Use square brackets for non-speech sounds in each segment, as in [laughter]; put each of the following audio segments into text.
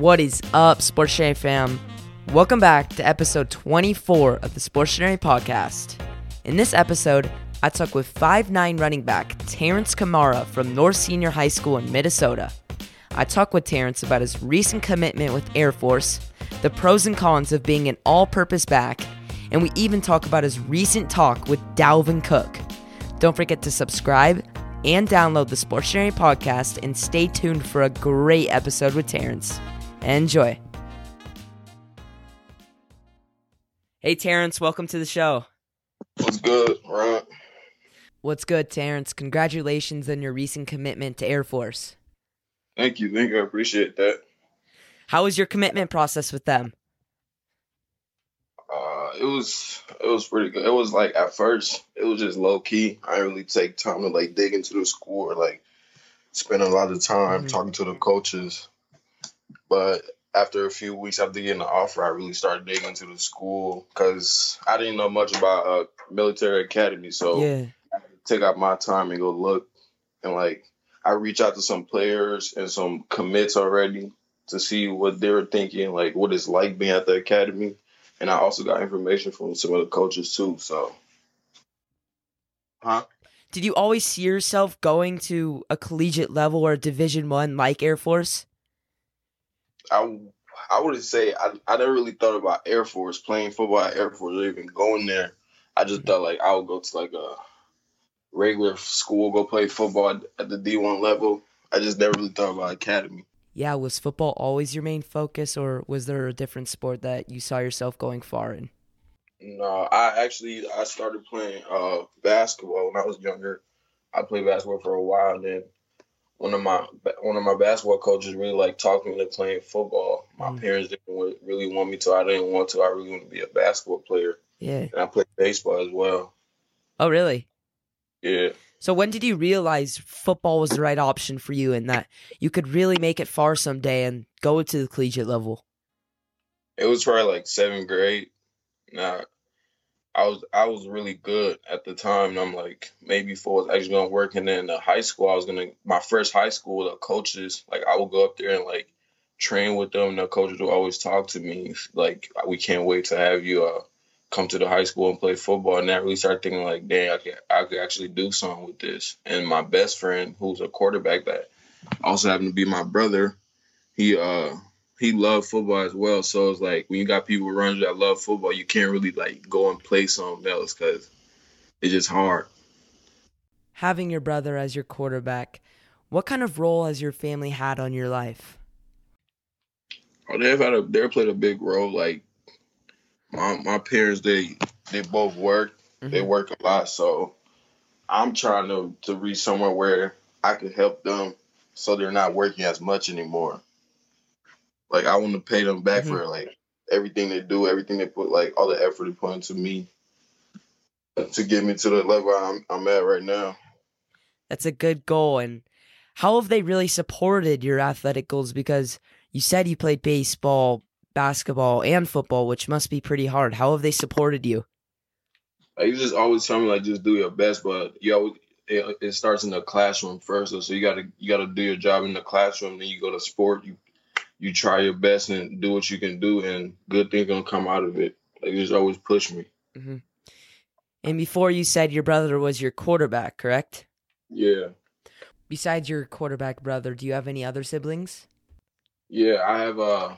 What is up, Sports Dictionary fam? Welcome back to episode 24 of the Sports Dictionary podcast. In this episode, I talk with 5'9 running back Terrence Kamara from North Senior High School in Minnesota. I talk with Terrence about his recent commitment with Air Force, the pros and cons of being an all purpose back, and we even talk about his recent talk with Dalvin Cook. Don't forget to subscribe and download the Sports Dictionary podcast and stay tuned for a great episode with Terrence. Enjoy. Hey, Terrence, welcome to the show. What's good, Ron? What's good, Terrence? Congratulations on your recent commitment to Air Force. Thank you, thank you. I appreciate that. How was your commitment process with them? Uh, it was it was pretty good. It was like at first it was just low key. I didn't really take time to like dig into the school or like spend a lot of time Mhm. talking to the coaches. But after a few weeks after getting the offer, I really started digging into the school because I didn't know much about uh, military academy. So Yeah. take out my time and go look and like I reach out to some players and some commits already to see what they were thinking, like what it's like being at the academy. And I also got information from some of the coaches too. So Huh? Did you always see yourself going to a collegiate level or a Division One like Air Force? I I wouldn't say I I never really thought about Air Force, playing football at Air Force or even going there. I just thought like I would go to like a regular school, go play football at- at the D one level. I just never really thought about academy. Yeah, was football always your main focus, or was there a different sport that you saw yourself going far in? No, I actually I started playing uh basketball when I was younger. I played basketball for a while, and then one of my one of my basketball coaches really like talked me into playing football. My Mm. parents didn't really want me to. I didn't want to. I really want to be a basketball player, Yeah. and I played baseball as well. Oh, really? Yeah, So when did you realize football was the right option for you and that you could really make it far someday and go to the collegiate level? it was probably like seventh grade. Nah, I was I was really good at the time, and I'm like maybe for was actually gonna work. And then the high school, I was gonna my first high school. The coaches like I would go up there and like train with them. The coaches would always talk to me like we can't wait to have you uh come to the high school and play football. And I really started thinking like, dang, I could I could actually do something with this. And my best friend, who's a quarterback that also happened to be my brother, he uh he loved football as well. So it's like when you got people around you that love football, you can't really like go and play something else because it's just hard. Having your brother as your quarterback, what kind of role has your family had on your life? Oh, they've had a they played a big role. Like my my parents, they they both work. They Mhm. work a lot. So I'm trying to to reach somewhere where I can help them so they're not working as much anymore. Like I want to pay them back mm-hmm. for like everything they do, everything they put, like all the effort they put into me to get me to the level I'm I'm at right now. That's a good goal. And how have they really supported your athletic goals? Because you said you played baseball, basketball, and football, which must be pretty hard. How have they supported you? Like you just always tell me like just do your best, but you always it, it starts in the classroom first. So you gotta you gotta do your job in the classroom. Then you go to sport. You you try your best and do what you can do, and good things gonna come out of it. Like you just always push me. And before you said your brother was your quarterback, correct? Yeah, Besides your quarterback brother, do you have any other siblings? yeah. I have uh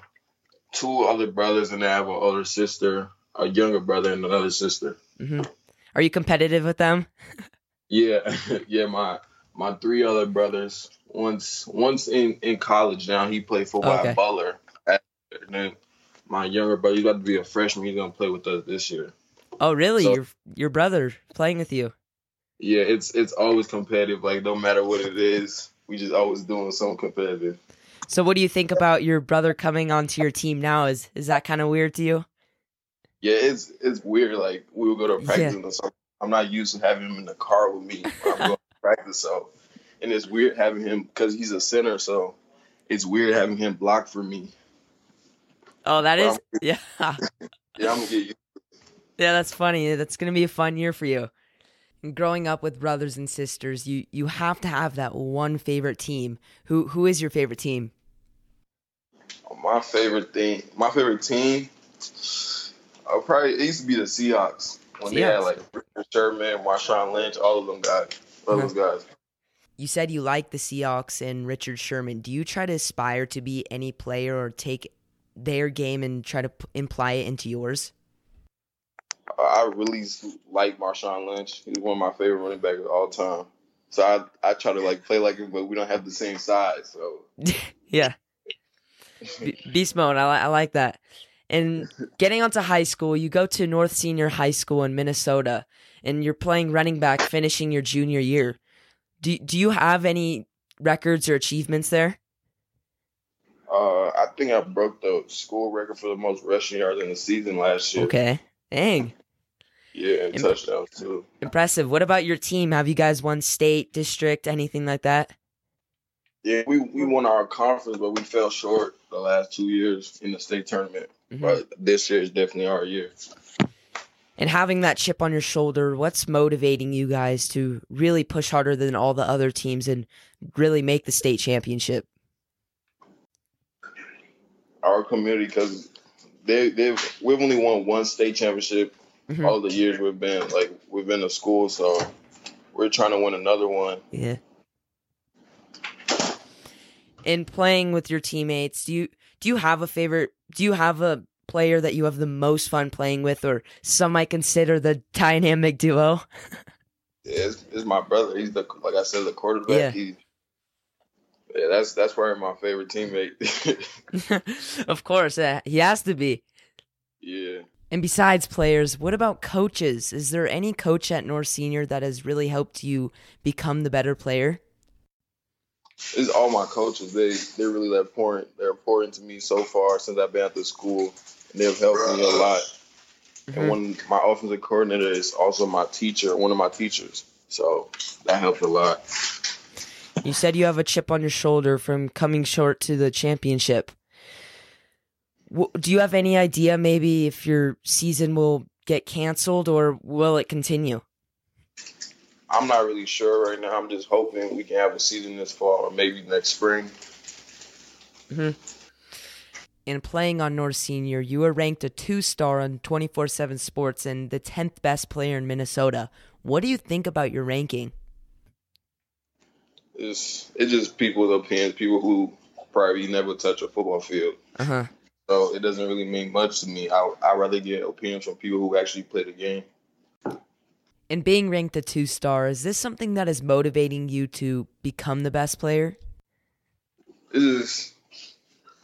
two other brothers, and I have an older sister, a younger brother, and another sister. hmm Are you competitive with them? [laughs] Yeah, [laughs] yeah. My my three other brothers. Once once in in college now. He played football Okay. at Butler. And then my younger brother, he's about to be a freshman. He's gonna play with us this year. Oh, really? So- your your brother playing with you? Yeah, it's it's always competitive. Like no matter what it is, we just always doing something competitive. So, what do you think about your brother coming onto your team now? Is is that kind of weird to you? Yeah, it's it's weird. Like we will go to practice Yeah. and something. I'm not used to having him in the car with me. I'm going [laughs] practice, so and it's weird having him because he's a center. So it's weird having him block for me. Oh, that is Well, [laughs] yeah, Yeah, I'm gonna get used. yeah. That's funny. That's gonna be a fun year for you. And growing up with brothers and sisters, you you have to have that one favorite team. Who who is your favorite team? My favorite thing, my favorite team, uh, probably it used to be the Seahawks when they had Seahawks. like Richard Sherman, Marshawn Lynch, all of them guys, all uh-huh. those guys. You said you like the Seahawks and Richard Sherman. Do you try to aspire to be any player or take their game and try to p- imply it into yours? I really like Marshawn Lynch. He's one of my favorite running backs of all time. So I I try to like play like him, but we don't have the same size. So [laughs] yeah. B- Beast mode. I, li- I like that. And getting onto high school, you go to North Senior High School in Minnesota, and you're playing running back, finishing your junior year. Do Do you have any records or achievements there? uh, I think I broke the school record for the most rushing yards in the season last year. Okay. Dang. Yeah, and Im- touchdowns too. Impressive. What about your team? Have you guys won state, district, anything like that? Yeah, we, we won our conference, but we fell short the last two years in the state tournament. Mhm. But this year is definitely our year. And having that chip on your shoulder, what's motivating you guys to really push harder than all the other teams and really make the state championship? Our community, because they they we've only won one state championship Mhm. all the years we've been like we've been to school, so we're trying to win another one. Yeah. In playing with your teammates, do you do you have a favorite? Do you have a player that you have the most fun playing with, or some might consider the dynamic duo? Yeah, it's, it's my brother. He's the like I said, the quarterback. Yeah. He, yeah, that's that's probably my favorite teammate. [laughs] of course, uh, he has to be. yeah. And besides players, what about coaches? Is there any coach at North Senior that has really helped you become the better player? It's all my coaches. They they really that important. They're important to me so far since I've been at the school, and they've helped me a lot. Mhm. And one my offensive coordinator is also my teacher, one of my teachers. So that helped a lot. You said you have a chip on your shoulder from coming short to the championship. Do you have any idea maybe if your season will get canceled or will it continue? I'm not really sure right now. I'm just hoping we can have a season this fall or maybe next spring. And playing on North Senior, you were ranked a two star on 24 7 Sports and the 10th best player in Minnesota. What do you think about your ranking? It's it's just people's opinions, people who probably never touch a football field. Uh huh. So it doesn't really mean much to me. I I rather get opinions from people who actually play the game. And being ranked a two star, is this something that is motivating you to become the best player? This is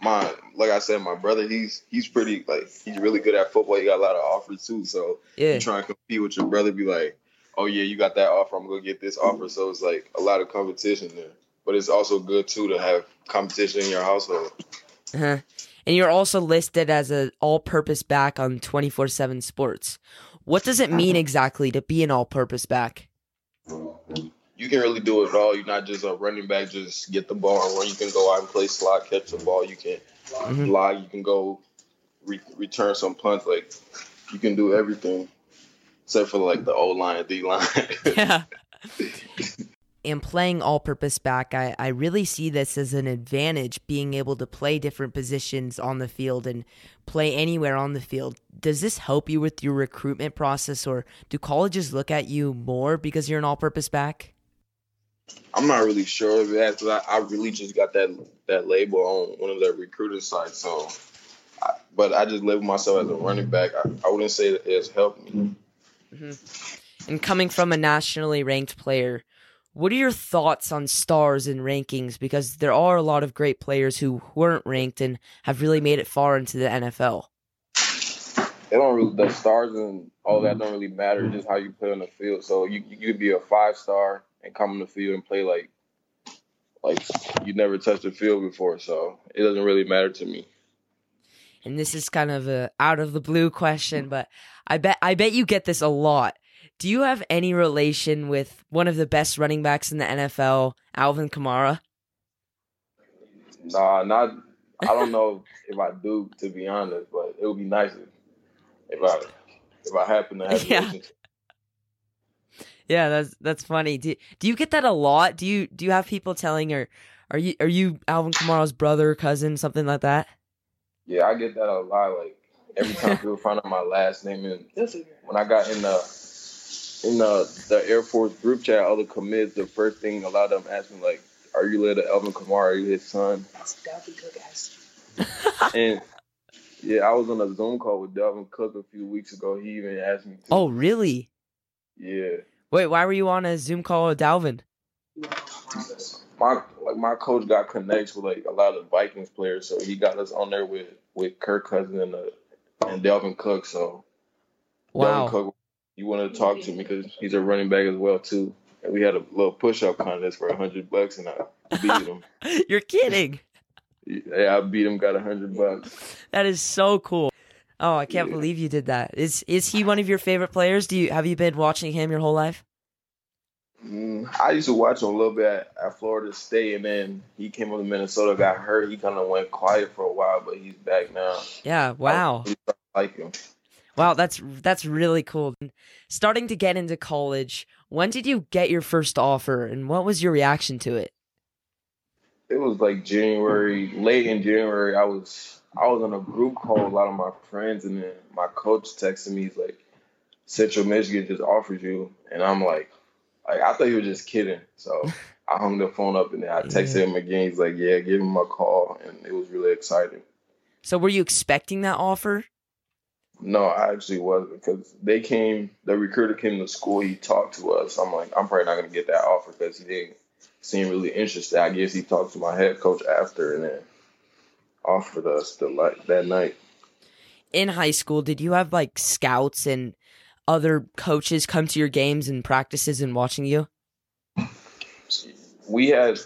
my like I said, my brother. He's he's pretty like he's really good at football. He got a lot of offers too. So Yeah. you try and compete with your brother, be like, oh yeah, you got that offer. I'm gonna get this offer. So it's like a lot of competition there. But it's also good too to have competition in your household. Uh-huh. And you're also listed as an all-purpose back on 24/7 Sports. What does it mean exactly to be an all-purpose back? You can really do it all. You're not just a running back. Just get the ball and run. You can go out and play slot, catch the ball. You can Mhm. block. You can go re- return some punts. Like you can do everything except for like the O line, D line. [laughs] Yeah. and playing all-purpose back, I, I really see this as an advantage, being able to play different positions on the field and play anywhere on the field. Does this help you with your recruitment process, or do colleges look at you more because you're an all-purpose back? I'm not really sure of that 'cause I, I really just got that that label on one of their recruiting sites. So, I, but I just label myself as a running back. I, I wouldn't say that has helped me. Mm-hmm. Mm-hmm. And coming from a nationally ranked player, what are your thoughts on stars and rankings? Because there are a lot of great players who weren't ranked and have really made it far into the NFL. It don't really the stars and all that don't really matter. Just how you play on the field. So you you could be a five star and come on the field and play like like you never touched the field before. So it doesn't really matter to me. And this is kind of a out of the blue question, but I bet I bet you get this a lot. Do you have any relation with one of the best running backs in the NFL, Alvin Kamara? Nah, not. I don't know if I do, to be honest, but it would be nice if, if I if I happen to have. a [laughs] Yeah. relationship. Yeah, that's that's funny. Do do you get that a lot? Do you do you have people telling her, are you are you Alvin Kamara's brother, cousin, something like that? Yeah, I get that a lot. Like every time people [laughs] find out my last name, and when I got in the in the the Air Force group chat, all the commits, the first thing a lot of them ask me like, "Are you related to Alvin Kamara? Are you his son?" and yeah, I was on a Zoom call with Dalvin Cook a few weeks ago. He even asked me. To. Oh, really? Yeah. Wait, why were you on a Zoom call with Dalvin? My like my coach got connects with like a lot of Vikings players, so he got us on there with with Kirk Cousins and uh, and Dalvin Cook. So Wow. Cook, you wanted to talk to me because he's a running back as well too. And we had a little push up contest for a hundred bucks, and I beat him. [laughs] You're kidding. yeah, I beat him, got a hundred bucks. That is so cool. Oh, I can't Yeah. believe you did that. Is is he one of your favorite players? Do you have you been watching him your whole life? Mm, I used to watch him a little bit at, at Florida State, and then he came up to Minnesota, got hurt. He kind of went quiet for a while, but he's back now. Yeah, wow. I like him. Wow, that's that's really cool. Starting to get into college, when did you get your first offer and what was your reaction to it? It was like January, late in January. I was I was on a group call with a lot of my friends, and then my coach texted me. He's like, "Central Michigan just offered you," and I'm like, like I thought he was just kidding. So [laughs] I hung the phone up, and then I texted him again. He's like, "Yeah, give him a call," and it was really exciting. So were you expecting that offer? No, I actually wasn't because they came. The recruiter came to school. He talked to us. I'm like, I'm probably not gonna get that offer because he didn't seem really interested. I guess he talked to my head coach after and then offered us the like that night. In high school, did you have like scouts and other coaches come to your games and practices and watching you? We had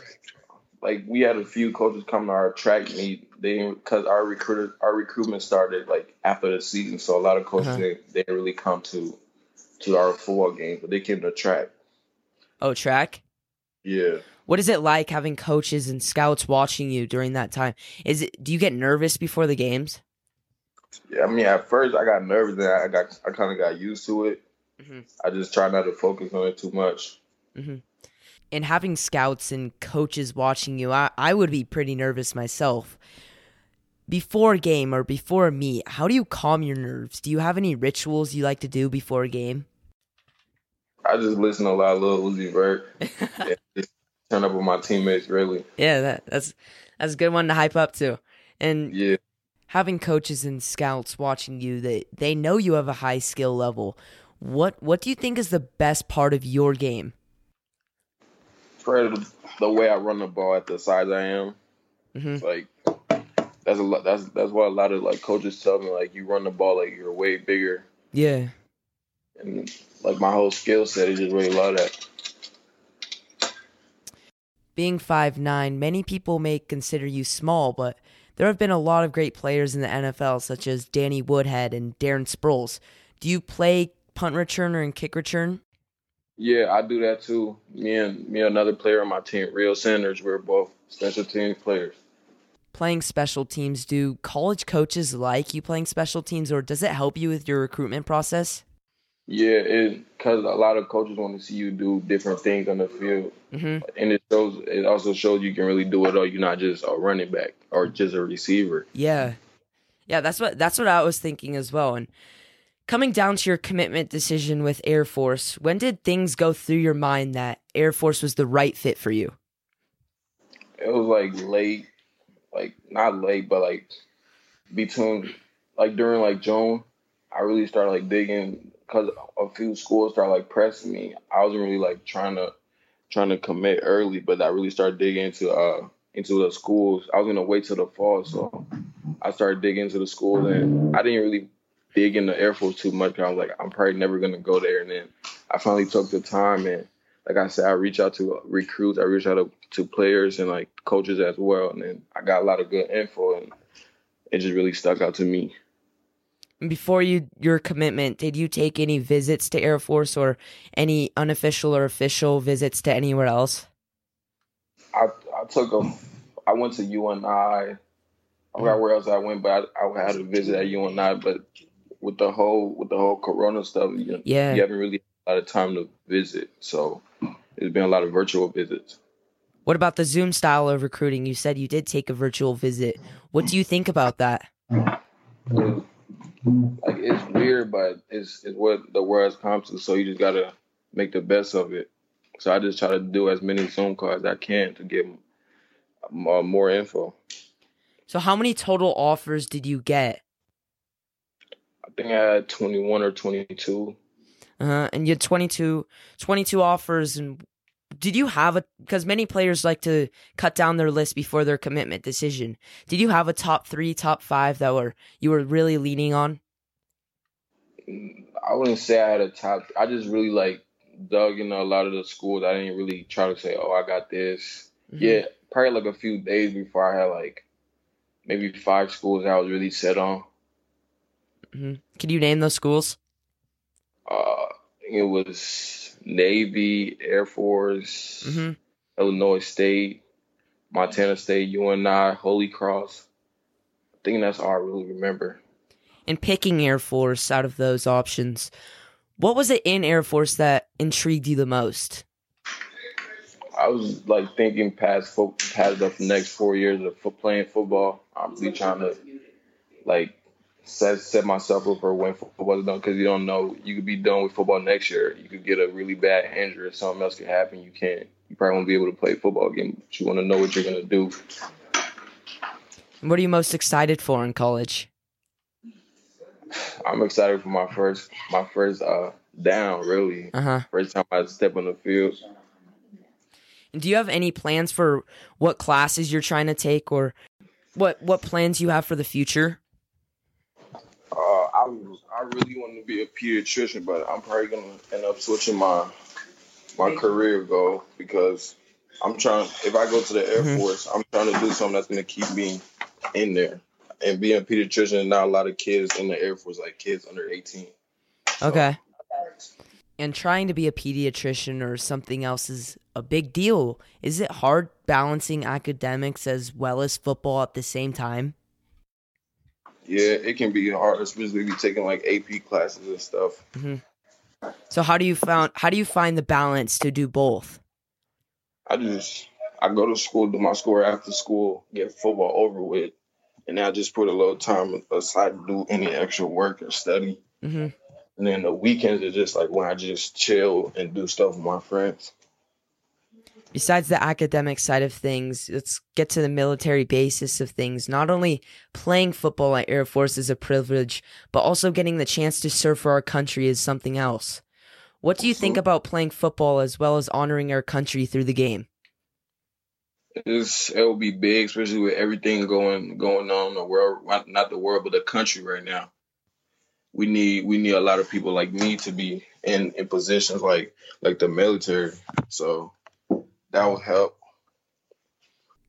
like we had a few coaches come to our track meet. They because our recruiter our recruitment started like after the season, so a lot of coaches Uh-huh. they, they didn't really come to to our football games, but they came to track. Oh, track. Yeah. What is it like having coaches and scouts watching you during that time? Is it do you get nervous before the games? Yeah, I mean, at first I got nervous, then I got I kind of got used to it. Mhm. I just try not to focus on it too much. Mm-hmm. and having scouts and coaches watching you, I, I would be pretty nervous myself. Before a game or before a meet, how do you calm your nerves? Do you have any rituals you like to do before a game? I just listen to a lot of Lil Uzi Vert. and [laughs] just turn up with my teammates, really. Yeah, that, that's that's a good one to hype up to. And Yeah, having coaches and scouts watching you, they they know you have a high skill level. What what do you think is the best part of your game? for the way I run the ball at the size I am, hmm like that's a lot. That's that's what a lot of like coaches tell me. Like you run the ball like you're way bigger, Yeah. and like my whole skill set is just really love that. Being five nine, many people may consider you small, but there have been a lot of great players in the NFL, such as Danny Woodhead and Darren Sproles. Do you play punt returner and kick return? Yeah, I do that too. Me and me and another player on my team, Real Sanders, we're both special teams players. Playing special teams, do college coaches like you playing special teams, or does it help you with your recruitment process? Yeah, it because a lot of coaches want to see you do different things on the field, hmm and it shows. It also shows you can really do it all. You're not just a running back or just a receiver. Yeah, yeah. That's what that's what I was thinking as well. And coming down to your commitment decision with Air Force, when did things go through your mind that Air Force was the right fit for you? It was like late, like not late, but like between like during like June, I really started like digging because a few schools started like pressing me. I wasn't really like trying to trying to commit early, but I really started digging into uh into the schools. I was gonna wait till the fall, so I started digging into the schools, and I didn't really dig into Air Force too much. I was like, I'm probably never gonna go there, and then I finally took the time and. Like I said, I reach out to recruits, I reach out to, to players and like coaches as well, and then I got a lot of good info, and it just really stuck out to me. Before you your commitment, did you take any visits to Air Force or any unofficial or official visits to anywhere else? I I took a I went to UNI. I forgot where else I went, but I, I had a visit at UNI. But with the whole with the whole Corona stuff, you, Yeah. you haven't really had a lot of time to visit. So there's been a lot of virtual visits. What about the Zoom style of recruiting? You said you did take a virtual visit. What do you think about that? Like it's weird, but it's it's what the world's come to. So you just gotta make the best of it. So I just try to do as many Zoom calls as I can to get uh, more info. So how many total offers did you get? I think I had 21 or 22. Uh-huh. and you had 22, 22 offers. And did you have a, because many players like to cut down their list before their commitment decision. Did you have a top three, top five that were, you were really leaning on? I wouldn't say I had a top, I just really like dug into a lot of the schools. I didn't really try to say, oh, I got this. Mm-hmm. Yeah, probably like a few days before I had like maybe five schools I was really set on. Mm-hmm. Can you name those schools? Uh, it was Navy, Air Force, mm-hmm. Illinois State, Montana State, UNI, Holy Cross. I think that's all I really remember. And picking Air Force out of those options, what was it in Air Force that intrigued you the most? I was like thinking past fo- past the next four years of playing football. I'm really trying to like set set myself up for when football is done because you don't know you could be done with football next year. You could get a really bad injury or something else could happen. You can't. You probably won't be able to play football again. But you want to know what you're gonna do. What are you most excited for in college? I'm excited for my first my first uh down really. Uh-huh. First time I step on the field. Do you have any plans for what classes you're trying to take or what what plans you have for the future? I I really want to be a pediatrician, but I'm probably gonna end up switching my my career goal because I'm trying. If I go to the Air mm-hmm. Force, I'm trying to do something that's gonna keep me in there. And being a pediatrician, and not a lot of kids in the Air Force, like kids under 18. So, okay and trying to be a pediatrician or something else is a big deal. Is it hard balancing academics as well as football at the same time? Yeah, it can be hard, especially if you're taking like AP classes and stuff. Mm-hmm. So how do you found how do you find the balance to do both? I just I go to school, do my school after school, get football over with, and then I just put a little time aside to do any extra work or study. Mm-hmm. And then the weekends are just like when I just chill and do stuff with my friends. Besides the academic side of things, let's get to the military basis of things. Not only playing football at Air Force is a privilege, but also getting the chance to serve for our country is something else. What do you think mm-hmm. about playing football as well as honoring our country through the game? It's, it will be big, especially with everything going going on in the world, not the world, but the country right now we need we need a lot of people like me to be in in positions like like the military. So that will help.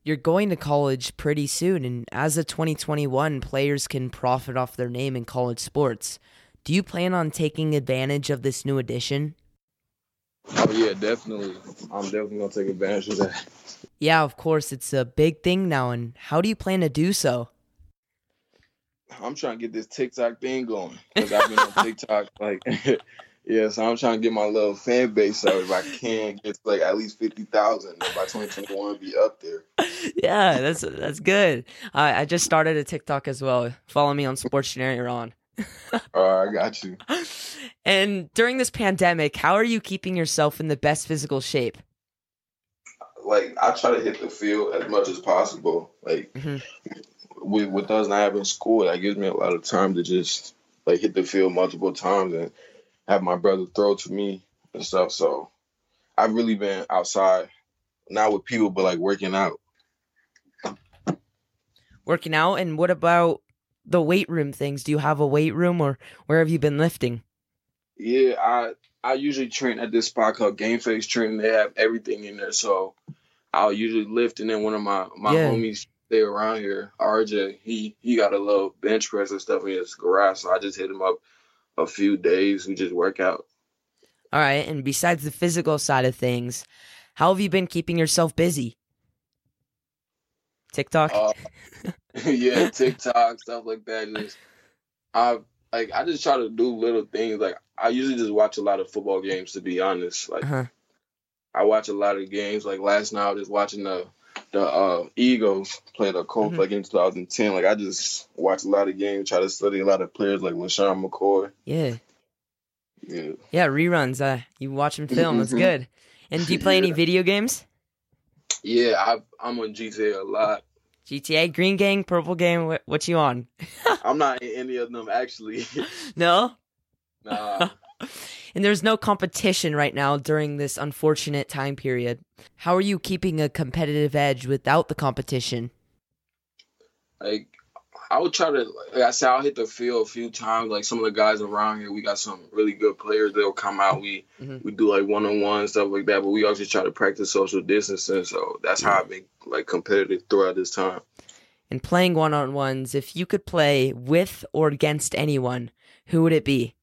You're going to college pretty soon, and as of 2021, players can profit off their name in college sports. Do you plan on taking advantage of this new addition? Oh yeah, definitely. I'm definitely gonna take advantage of that. Yeah, of course, it's a big thing now. And how do you plan to do so? I'm trying to get this TikTok thing going because I've been on [laughs] TikTok like. [laughs] yeah, so I'm trying to get my little fan base up. If I can get like at least fifty thousand by 2021, be up there. [laughs] Yeah, that's that's good. I I just started a TikTok as well. Follow me on Sports Ron. oh, I got you. [laughs] And during this pandemic, how are you keeping yourself in the best physical shape? Like I try to hit the field as much as possible. Like mm-hmm with with us not having school, that gives me a lot of time to just like hit the field multiple times and have my brother throw to me and stuff. So I've really been outside, not with people, but like working out. Working out, and what about the weight room things? Do you have a weight room, or where have you been lifting? Yeah, I I usually train at this spot called Game Face Training. They have everything in there, so I'll usually lift, and then one of my my yeah. homies stay around here, RJ, he he got a little bench press and stuff in his garage, so I just hit him up a few days. We just work out. All right, and besides the physical side of things, how have you been keeping yourself busy? TikTok. Uh, [laughs] [laughs] yeah, TikTok stuff like that. Just I like I just try to do little things. Like I usually just watch a lot of football games. To be honest, like uh-huh. I watch a lot of games. Like last night, I was just watching the the uh, Eagles played a Colts Mhm. like in 2010. Like I just watch a lot of games, try to study a lot of players like LeSean McCoy. Yeah. Yeah. Yeah, reruns. Uh, you watch them film. That's Mhm. good. And do you play any [laughs] video games? Yeah, I, I'm on GTA a lot. GTA, Green Gang, Purple Gang. What, what you on? [laughs] I'm not in any of them actually. [laughs] No. nah. And there's no competition right now during this unfortunate time period. How are you keeping a competitive edge without the competition? Like I would try to like I said, I'll hit the field a few times. Like some of the guys around here, we got some really good players. They'll come out. We Mhm. we do like one on one stuff like that. But we also try to practice social distancing. So that's how I've been like competitive throughout this time. And playing one on ones, if you could play with or against anyone, who would it be?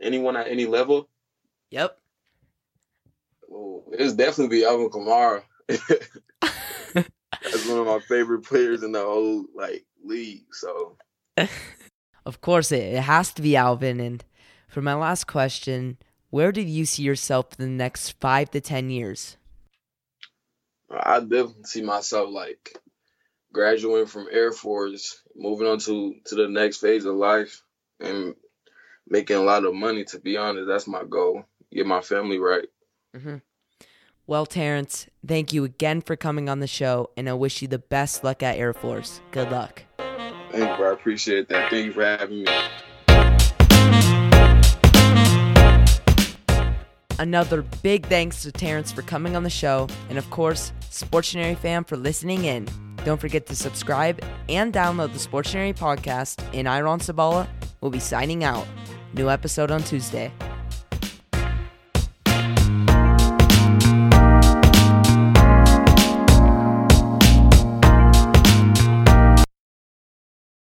Anyone at any level, Yep. oh, it's definitely be Alvin Kamara. [laughs] That's one of my favorite players in the whole like league. So [laughs] Of course, it, it has to be Alvin. And for my last question, where do you see yourself in the next five to ten years? I definitely see myself like graduating from Air Force, moving on to to the next phase of life, and making a lot of money. To be honest, that's my goal. Get my family right. hmm Well, Terrence, thank you again for coming on the show, and I wish you the best luck at Air Force. Good luck. Thank you, bro. I appreciate that. Thank you for having me. Another big thanks to Terrence for coming on the show, and of course, Sportionary fam for listening in. Don't forget to subscribe and download the Sportionary podcast, and Iron Sabala will be signing out. New episode on Tuesday.